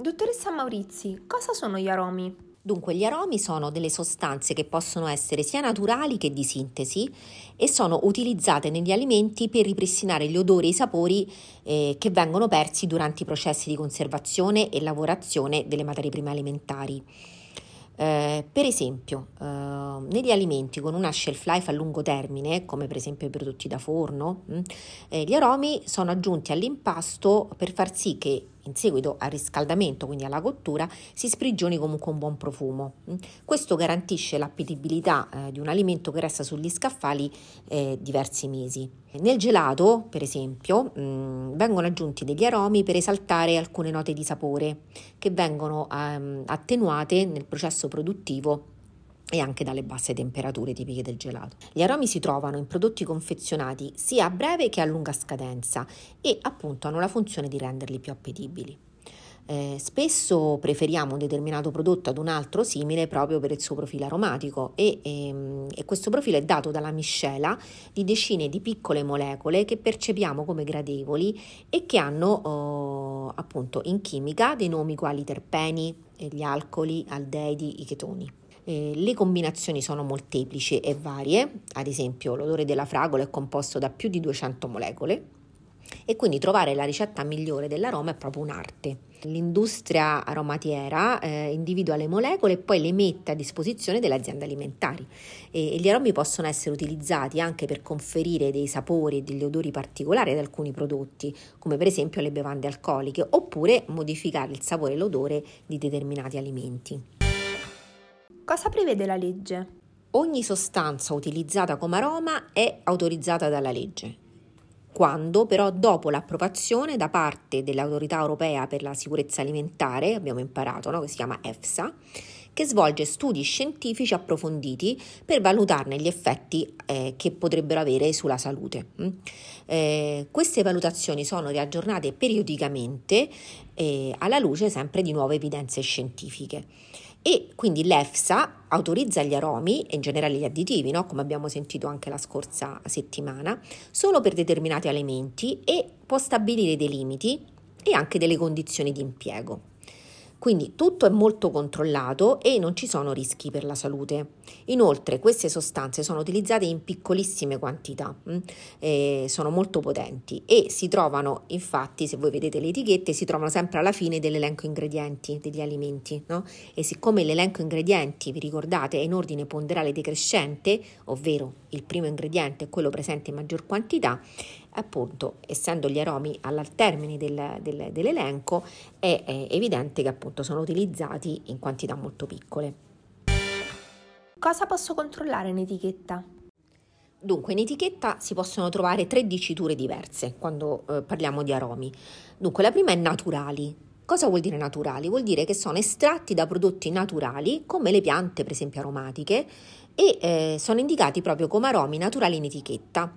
Dottoressa Maurizi, cosa sono gli aromi? Dunque, gli aromi sono delle sostanze che possono essere sia naturali che di sintesi e sono utilizzate negli alimenti per ripristinare gli odori e i sapori eh, che vengono persi durante i processi di conservazione e lavorazione delle materie prime alimentari. Eh, per esempio, eh, negli alimenti con una shelf life a lungo termine, come per esempio i prodotti da forno, mh, mm, eh, gli aromi sono aggiunti all'impasto per far sì che in seguito al riscaldamento, quindi alla cottura, si sprigioni comunque un buon profumo. Mm. Questo garantisce l'appetibilità eh, di un alimento che resta sugli scaffali eh, diversi mesi. Nel gelato, per esempio, mh, mm, vengono aggiunti degli aromi per esaltare alcune note di sapore che vengono ehm, attenuate nel processo produttivo e anche dalle basse temperature tipiche del gelato. Gli aromi si trovano in prodotti confezionati sia a breve che a lunga scadenza e appunto hanno la funzione di renderli più appetibili. Eh, spesso preferiamo un determinato prodotto ad un altro simile proprio per il suo profilo aromatico e, e, ehm, e, questo profilo è dato dalla miscela di decine di piccole molecole che percepiamo come gradevoli e che hanno oh, appunto in chimica dei nomi quali terpeni, gli alcoli, aldeidi, i chetoni. Eh, le combinazioni sono molteplici e varie, ad esempio l'odore della fragola è composto da più di 200 molecole e quindi trovare la ricetta migliore dell'aroma è proprio un'arte. L'industria aromatiera eh, individua le molecole e poi le mette a disposizione delle aziende alimentari e, e gli aromi possono essere utilizzati anche per conferire dei sapori e degli odori particolari ad alcuni prodotti, come per esempio le bevande alcoliche, oppure modificare il sapore e l'odore di determinati alimenti. Cosa prevede la legge? Ogni sostanza utilizzata come aroma è autorizzata dalla legge. Quando però dopo l'approvazione da parte dell'autorità europea per la sicurezza alimentare, abbiamo imparato, no? che si chiama EFSA, che svolge studi scientifici approfonditi per valutarne gli effetti eh, che potrebbero avere sulla salute. Mm? Eh, queste valutazioni sono riaggiornate periodicamente eh, alla luce sempre di nuove evidenze scientifiche e quindi l'EFSA autorizza gli aromi e in generale gli additivi, no? come abbiamo sentito anche la scorsa settimana, solo per determinati alimenti e può stabilire dei limiti e anche delle condizioni di impiego. Quindi tutto è molto controllato e non ci sono rischi per la salute. Inoltre queste sostanze sono utilizzate in piccolissime quantità, eh, sono molto potenti e si trovano, infatti, se voi vedete le etichette, si trovano sempre alla fine dell'elenco ingredienti degli alimenti. No? E siccome l'elenco ingredienti, vi ricordate, è in ordine ponderale decrescente, ovvero il primo ingrediente è quello presente in maggior quantità, appunto, essendo gli aromi al termine del, del, dell'elenco, è, è evidente che appunto sono utilizzati in quantità molto piccole. Cosa posso controllare in etichetta? Dunque, in etichetta si possono trovare tre diciture diverse quando eh, parliamo di aromi. Dunque, la prima è naturali. Cosa vuol dire naturali? Vuol dire che sono estratti da prodotti naturali, come le piante, per esempio aromatiche, e eh, sono indicati proprio come aromi naturali in etichetta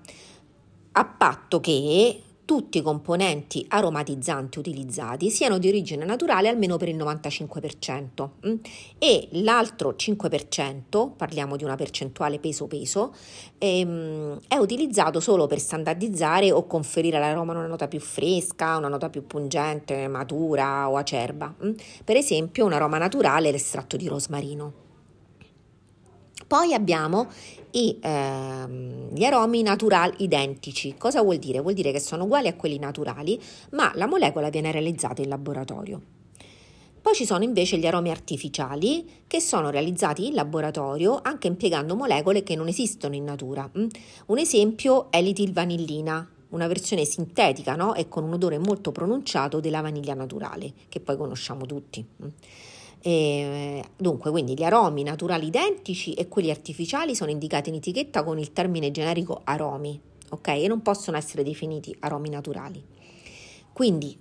a patto che tutti i componenti aromatizzanti utilizzati siano di origine naturale almeno per il 95% mm? e l'altro 5%, parliamo di una percentuale peso-peso, ehm, è utilizzato solo per standardizzare o conferire all'aroma una nota più fresca, una nota più pungente, matura o acerba. Mm? Per esempio un aroma naturale è l'estratto di rosmarino. Poi abbiamo i, ehm, gli aromi naturali identici. Cosa vuol dire? Vuol dire che sono uguali a quelli naturali, ma la molecola viene realizzata in laboratorio. Poi ci sono invece gli aromi artificiali che sono realizzati in laboratorio anche impiegando molecole che non esistono in natura. Mm? Un esempio è l'itilvanillina, una versione sintetica no? e con un odore molto pronunciato della vaniglia naturale, che poi conosciamo tutti. E, dunque, quindi gli aromi naturali identici e quelli artificiali sono indicati in etichetta con il termine generico aromi, ok? E non possono essere definiti aromi naturali. Quindi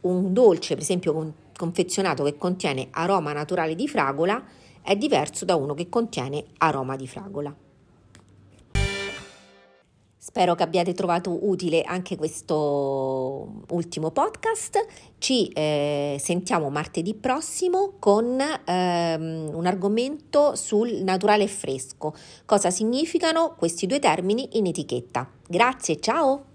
un dolce, per esempio, confezionato che contiene aroma naturale di fragola è diverso da uno che contiene aroma di fragola. Spero che abbiate trovato utile anche questo ultimo podcast. Ci eh, sentiamo martedì prossimo con ehm, un argomento sul naturale e fresco. Cosa significano questi due termini in etichetta? Grazie, ciao!